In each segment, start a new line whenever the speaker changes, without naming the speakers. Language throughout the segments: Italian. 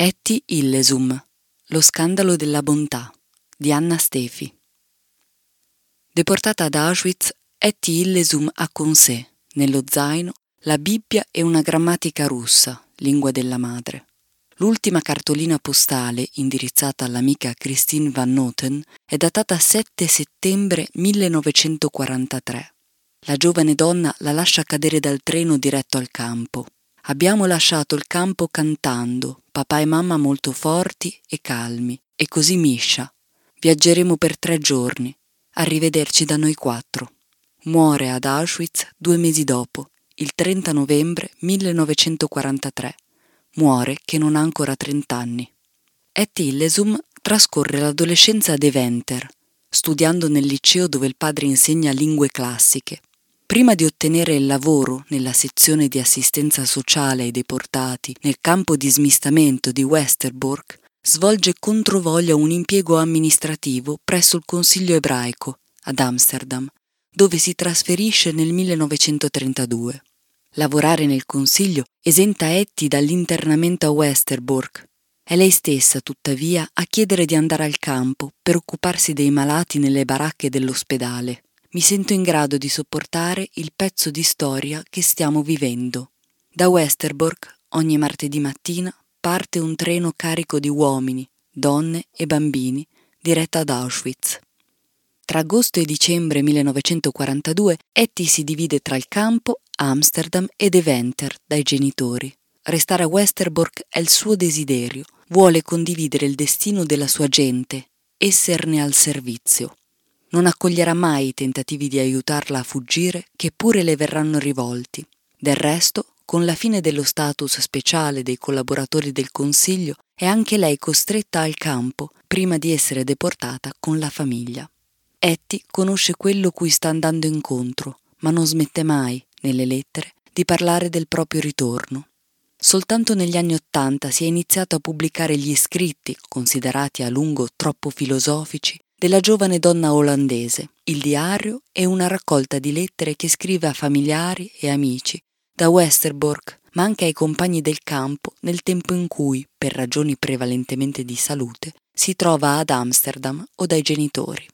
Etty Illesum, Lo scandalo della bontà di Anna Stefi. Deportata ad Auschwitz, Etty Illesum ha con sé, nello zaino, la Bibbia e una grammatica russa, lingua della madre. L'ultima cartolina postale, indirizzata all'amica Christine Van Noten, è datata 7 settembre 1943. La giovane donna la lascia cadere dal treno diretto al campo. Abbiamo lasciato il campo cantando, papà e mamma molto forti e calmi, e così Misha. Viaggeremo per tre giorni. Arrivederci da noi quattro. Muore ad Auschwitz due mesi dopo, il 30 novembre 1943. Muore che non ha ancora trent'anni. Etty Illesum trascorre l'adolescenza a Deventer, studiando nel liceo dove il padre insegna lingue classiche. Prima di ottenere il lavoro nella sezione di assistenza sociale ai deportati nel campo di smistamento di Westerbork, svolge controvoglia un impiego amministrativo presso il Consiglio ebraico ad Amsterdam, dove si trasferisce nel 1932. Lavorare nel Consiglio esenta Etty dall'internamento a Westerbork. È lei stessa, tuttavia, a chiedere di andare al campo per occuparsi dei malati nelle baracche dell'ospedale mi sento in grado di sopportare il pezzo di storia che stiamo vivendo. Da Westerbork, ogni martedì mattina, parte un treno carico di uomini, donne e bambini diretto ad Auschwitz. Tra agosto e dicembre 1942 Etty si divide tra il campo, Amsterdam e Deventer dai genitori. Restare a Westerbork è il suo desiderio, vuole condividere il destino della sua gente, esserne al servizio non accoglierà mai i tentativi di aiutarla a fuggire che pure le verranno rivolti. Del resto, con la fine dello status speciale dei collaboratori del Consiglio, è anche lei costretta al campo prima di essere deportata con la famiglia. Etty conosce quello cui sta andando incontro, ma non smette mai, nelle lettere, di parlare del proprio ritorno. Soltanto negli anni Ottanta si è iniziato a pubblicare gli scritti, considerati a lungo troppo filosofici, della giovane donna olandese. Il diario è una raccolta di lettere che scrive a familiari e amici da Westerbork, ma anche ai compagni del campo nel tempo in cui, per ragioni prevalentemente di salute, si trova ad Amsterdam o dai genitori.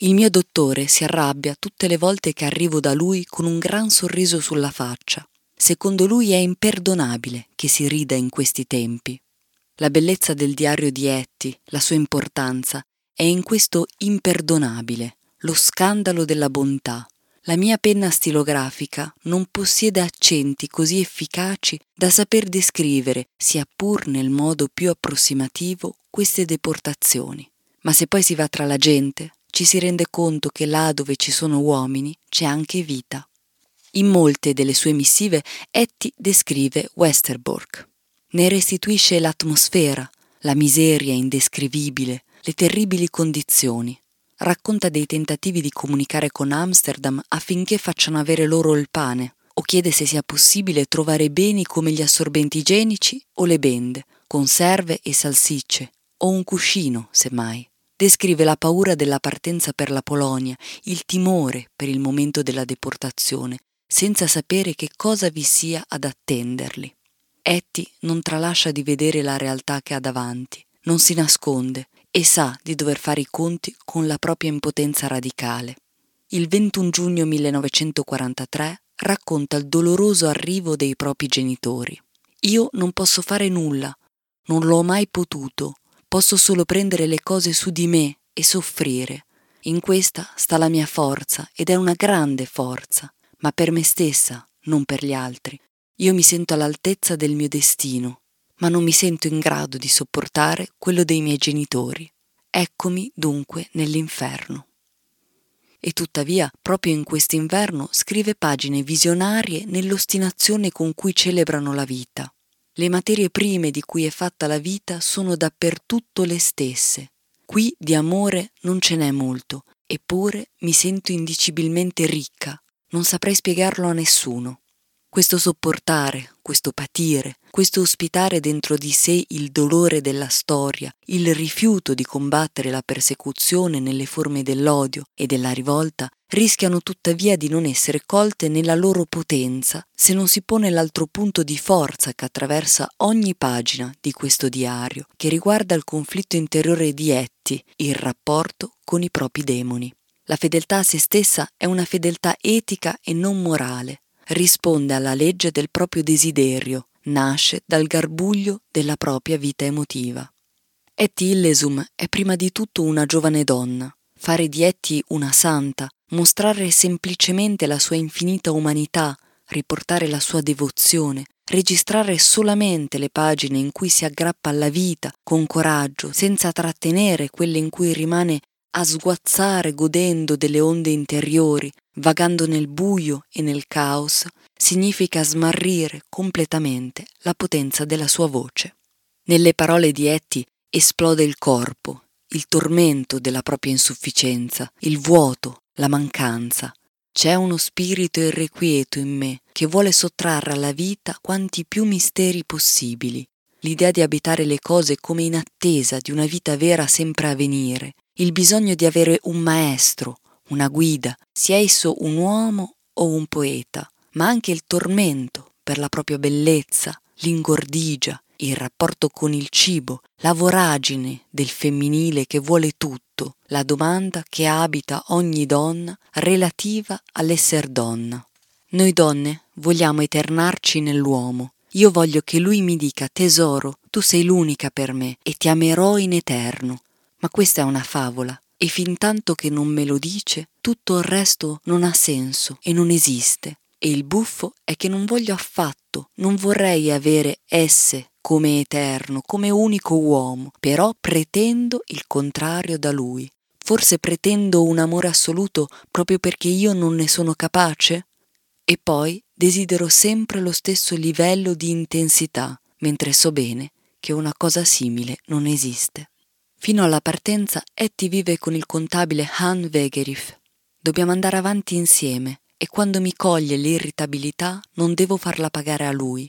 Il mio dottore si arrabbia tutte le volte che arrivo da lui con un gran sorriso sulla faccia. Secondo lui è imperdonabile che si rida in questi tempi. La bellezza del diario di Etty, la sua importanza, è in questo imperdonabile, lo scandalo della bontà. La mia penna stilografica non possiede accenti così efficaci da saper descrivere, sia pur nel modo più approssimativo, queste deportazioni. Ma se poi si va tra la gente, ci si rende conto che là dove ci sono uomini c'è anche vita. In molte delle sue missive Etty descrive Westerbork. Ne restituisce l'atmosfera, la miseria indescrivibile, le terribili condizioni. Racconta dei tentativi di comunicare con Amsterdam affinché facciano avere loro il pane, o chiede se sia possibile trovare beni come gli assorbenti igienici o le bende, conserve e salsicce, o un cuscino, semmai. Descrive la paura della partenza per la Polonia, il timore per il momento della deportazione, senza sapere che cosa vi sia ad attenderli. Etty non tralascia di vedere la realtà che ha davanti, non si nasconde, e sa di dover fare i conti con la propria impotenza radicale. Il 21 giugno 1943 racconta il doloroso arrivo dei propri genitori. Io non posso fare nulla, non l'ho mai potuto, posso solo prendere le cose su di me e soffrire. In questa sta la mia forza ed è una grande forza, ma per me stessa, non per gli altri. Io mi sento all'altezza del mio destino ma non mi sento in grado di sopportare quello dei miei genitori. Eccomi dunque nell'inferno. E tuttavia, proprio in quest'inverno, scrive pagine visionarie nell'ostinazione con cui celebrano la vita. Le materie prime di cui è fatta la vita sono dappertutto le stesse. Qui di amore non ce n'è molto, eppure mi sento indicibilmente ricca, non saprei spiegarlo a nessuno. Questo sopportare, questo patire, questo ospitare dentro di sé il dolore della storia, il rifiuto di combattere la persecuzione nelle forme dell'odio e della rivolta, rischiano tuttavia di non essere colte nella loro potenza se non si pone l'altro punto di forza che attraversa ogni pagina di questo diario, che riguarda il conflitto interiore di Etty, il rapporto con i propri demoni. La fedeltà a se stessa è una fedeltà etica e non morale, risponde alla legge del proprio desiderio, nasce dal garbuglio della propria vita emotiva. Etty Illesum è prima di tutto una giovane donna. Fare di Etty una santa, mostrare semplicemente la sua infinita umanità, riportare la sua devozione, registrare solamente le pagine in cui si aggrappa alla vita con coraggio, senza trattenere quelle in cui rimane a sguazzare godendo delle onde interiori, vagando nel buio e nel caos, significa smarrire completamente la potenza della sua voce. Nelle parole di Etty esplode il corpo, il tormento della propria insufficienza, il vuoto, la mancanza. C'è uno spirito irrequieto in me che vuole sottrarre alla vita quanti più misteri possibili, l'idea di abitare le cose come in attesa di una vita vera sempre a venire, il bisogno di avere un maestro, una guida, sia esso un uomo o un poeta, ma anche il tormento per la propria bellezza, l'ingordigia, il rapporto con il cibo, la voragine del femminile che vuole tutto, la domanda che abita ogni donna relativa all'esser donna. Noi donne vogliamo eternarci nell'uomo. Io voglio che lui mi dica tesoro, tu sei l'unica per me e ti amerò in eterno. Ma questa è una favola, e fin tanto che non me lo dice, tutto il resto non ha senso e non esiste. E il buffo è che non voglio affatto, non vorrei avere esse come eterno, come unico uomo, però pretendo il contrario da lui. Forse pretendo un amore assoluto proprio perché io non ne sono capace? E poi desidero sempre lo stesso livello di intensità, mentre so bene che una cosa simile non esiste. Fino alla partenza Etty vive con il contabile Han Wegerif. Dobbiamo andare avanti insieme e quando mi coglie l'irritabilità non devo farla pagare a lui.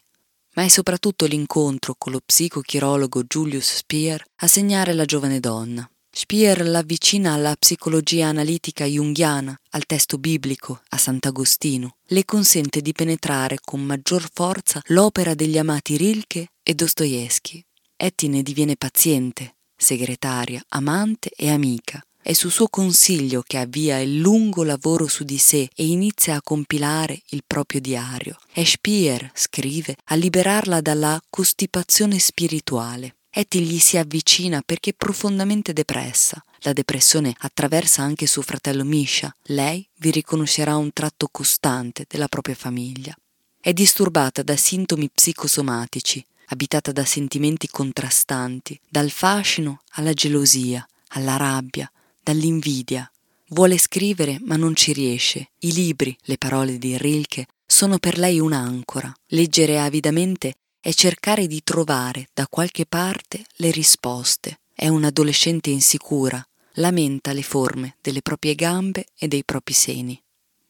Ma è soprattutto l'incontro con lo psicochirologo Julius Speer a segnare la giovane donna. Speer l'avvicina alla psicologia analitica junghiana, al testo biblico, a Sant'Agostino. Le consente di penetrare con maggior forza l'opera degli amati Rilke e Dostoevsky. Etty ne diviene paziente, segretaria, amante e amica. È su suo consiglio che avvia il lungo lavoro su di sé e inizia a compilare il proprio diario. È Spier, scrive, a liberarla dalla costipazione spirituale. Etty gli si avvicina perché è profondamente depressa. La depressione attraversa anche suo fratello Misha. Lei vi riconoscerà un tratto costante della propria famiglia. È disturbata da sintomi psicosomatici, abitata da sentimenti contrastanti, dal fascino alla gelosia, alla rabbia, dall'invidia. Vuole scrivere ma non ci riesce. I libri, le parole di Rilke, sono per lei un'ancora. Leggere avidamente è cercare di trovare da qualche parte le risposte. È un'adolescente insicura, lamenta le forme delle proprie gambe e dei propri seni.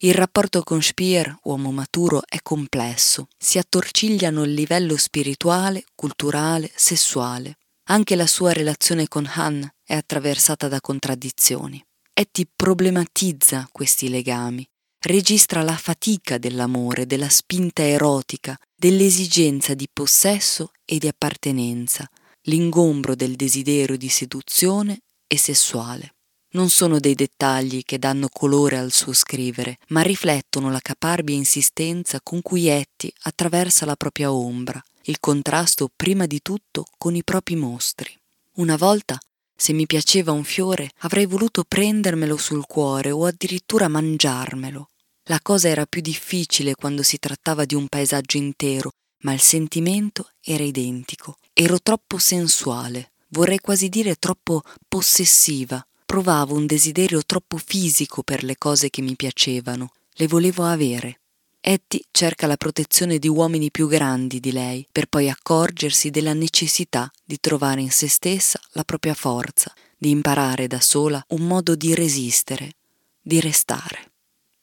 Il rapporto con Speer, uomo maturo, è complesso. Si attorcigliano il livello spirituale, culturale, sessuale. Anche la sua relazione con Han è attraversata da contraddizioni. Etty problematizza questi legami, registra la fatica dell'amore, della spinta erotica, dell'esigenza di possesso e di appartenenza, l'ingombro del desiderio di seduzione e sessuale non sono dei dettagli che danno colore al suo scrivere, ma riflettono la caparbia insistenza con cui Etty attraversa la propria ombra, il contrasto prima di tutto con i propri mostri. Una volta, se mi piaceva un fiore, avrei voluto prendermelo sul cuore o addirittura mangiarmelo. La cosa era più difficile quando si trattava di un paesaggio intero, ma il sentimento era identico. Ero troppo sensuale, vorrei quasi dire troppo possessiva, provavo un desiderio troppo fisico per le cose che mi piacevano, le volevo avere. Etty cerca la protezione di uomini più grandi di lei, per poi accorgersi della necessità di trovare in se stessa la propria forza, di imparare da sola un modo di resistere, di restare.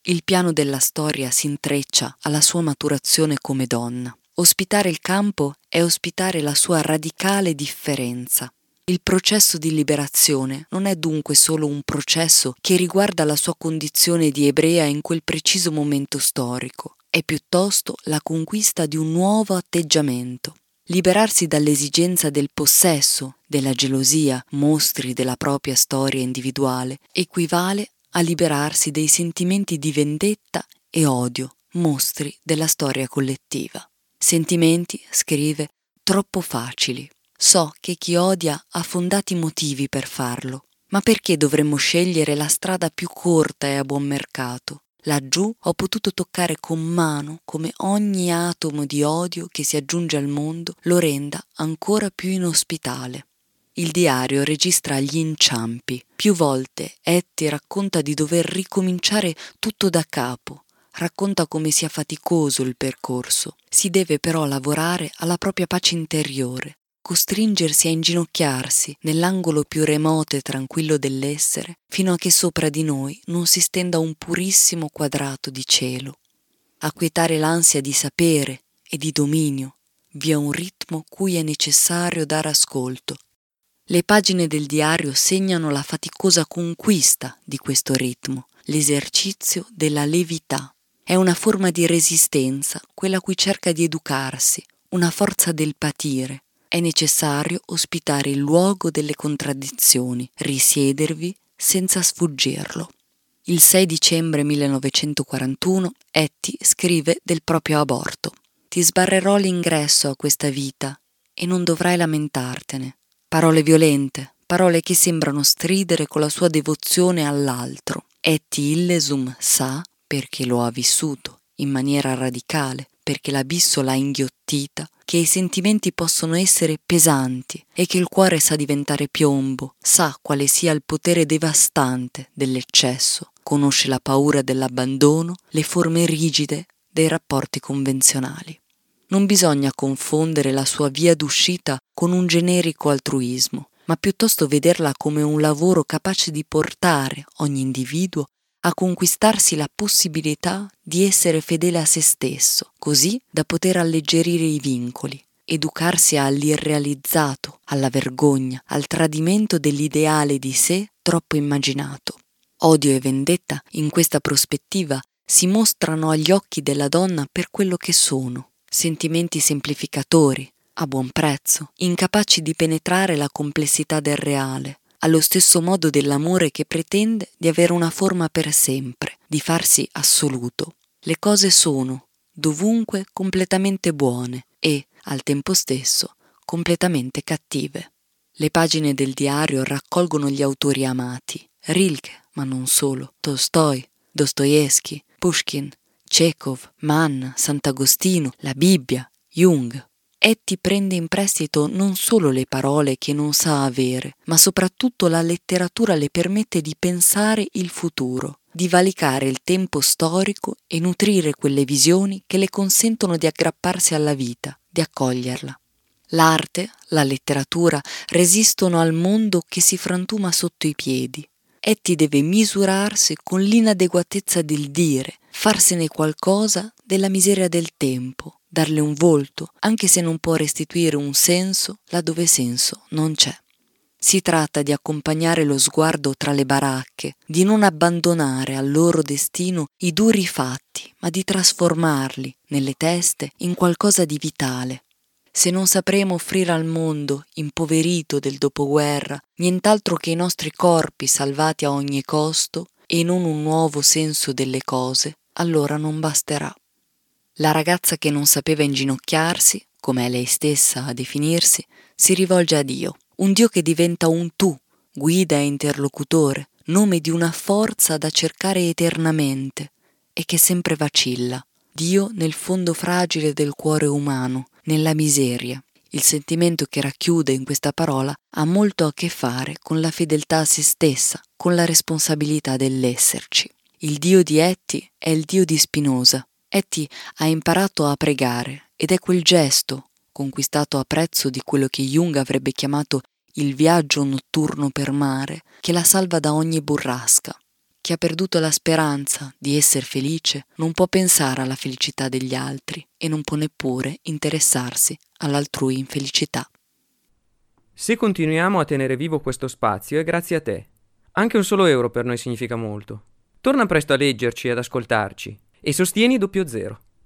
il piano della storia si intreccia alla sua maturazione come donna. Ospitare il campo è ospitare la sua radicale differenza. Il processo di liberazione non è dunque solo un processo che riguarda la sua condizione di ebrea in quel preciso momento storico, è piuttosto la conquista di un nuovo atteggiamento. Liberarsi dall'esigenza del possesso, della gelosia, mostri della propria storia individuale, equivale a liberarsi dei sentimenti di vendetta e odio, mostri della storia collettiva. Sentimenti, scrive, troppo facili. So che chi odia ha fondati motivi per farlo, ma perché dovremmo scegliere la strada più corta e a buon mercato? Laggiù ho potuto toccare con mano come ogni atomo di odio che si aggiunge al mondo lo renda ancora più inospitale. Il diario registra gli inciampi. Più volte Etty racconta di dover ricominciare tutto da capo. Racconta come sia faticoso il percorso. Si deve però lavorare alla propria pace interiore, costringersi a inginocchiarsi nell'angolo più remoto e tranquillo dell'essere, fino a che sopra di noi non si stenda un purissimo quadrato di cielo. Acquietare l'ansia di sapere e di dominio via un ritmo cui è necessario dare ascolto le pagine del diario segnano la faticosa conquista di questo ritmo, l'esercizio della levità. È una forma di resistenza, quella a cui cerca di educarsi, una forza del patire. È necessario ospitare il luogo delle contraddizioni, risiedervi senza sfuggirlo. Il 6 dicembre 1941 Etty scrive del proprio aborto. Ti sbarrerò l'ingresso a questa vita e non dovrai lamentartene. Parole violente, parole che sembrano stridere con la sua devozione all'altro. Etty Illesum sa, perché lo ha vissuto, in maniera radicale, perché l'abisso l'ha inghiottita, che i sentimenti possono essere pesanti e che il cuore sa diventare piombo, sa quale sia il potere devastante dell'eccesso, conosce la paura dell'abbandono, le forme rigide dei rapporti convenzionali. Non bisogna confondere la sua via d'uscita con un generico altruismo, ma piuttosto vederla come un lavoro capace di portare ogni individuo a conquistarsi la possibilità di essere fedele a se stesso, così da poter alleggerire i vincoli, educarsi all'irrealizzato, alla vergogna, al tradimento dell'ideale di sé troppo immaginato. Odio e vendetta, in questa prospettiva, si mostrano agli occhi della donna per quello che sono, sentimenti semplificatori, a buon prezzo, incapaci di penetrare la complessità del reale, allo stesso modo dell'amore che pretende di avere una forma per sempre, di farsi assoluto. Le cose sono, dovunque, completamente buone e, al tempo stesso, completamente cattive. Le pagine del diario raccolgono gli autori amati, Rilke, ma non solo, Tolstoi, Dostoevsky, Pushkin, Chekhov, Mann, Sant'Agostino, la Bibbia, Jung. Etty prende in prestito non solo le parole che non sa avere, ma soprattutto la letteratura le permette di pensare il futuro, di valicare il tempo storico e nutrire quelle visioni che le consentono di aggrapparsi alla vita, di accoglierla. L'arte, la letteratura resistono al mondo che si frantuma sotto i piedi. Etty deve misurarsi con l'inadeguatezza del dire, farsene qualcosa della miseria del tempo, darle un volto, anche se non può restituire un senso laddove senso non c'è. Si tratta di accompagnare lo sguardo tra le baracche, di non abbandonare al loro destino i duri fatti, ma di trasformarli, nelle teste, in qualcosa di vitale. Se non sapremo offrire al mondo, impoverito del dopoguerra, nient'altro che i nostri corpi salvati a ogni costo e non un nuovo senso delle cose, allora non basterà. La ragazza che non sapeva inginocchiarsi, come è lei stessa a definirsi, si rivolge a Dio, un Dio che diventa un tu, guida e interlocutore, nome di una forza da cercare eternamente e che sempre vacilla. Dio nel fondo fragile del cuore umano, nella miseria. Il sentimento che racchiude in questa parola ha molto a che fare con la fedeltà a se stessa, con la responsabilità dell'esserci. Il dio di Etty è il dio di Spinoza. Etty ha imparato a pregare ed è quel gesto, conquistato a prezzo di quello che Jung avrebbe chiamato il viaggio notturno per mare, che la salva da ogni burrasca. Chi ha perduto la speranza di essere felice non può pensare alla felicità degli altri e non può neppure interessarsi all'altrui infelicità.
Se continuiamo a tenere vivo questo spazio è grazie a te. Anche un solo euro per noi significa molto. Torna presto a leggerci e ad ascoltarci e sostieni doppio zero.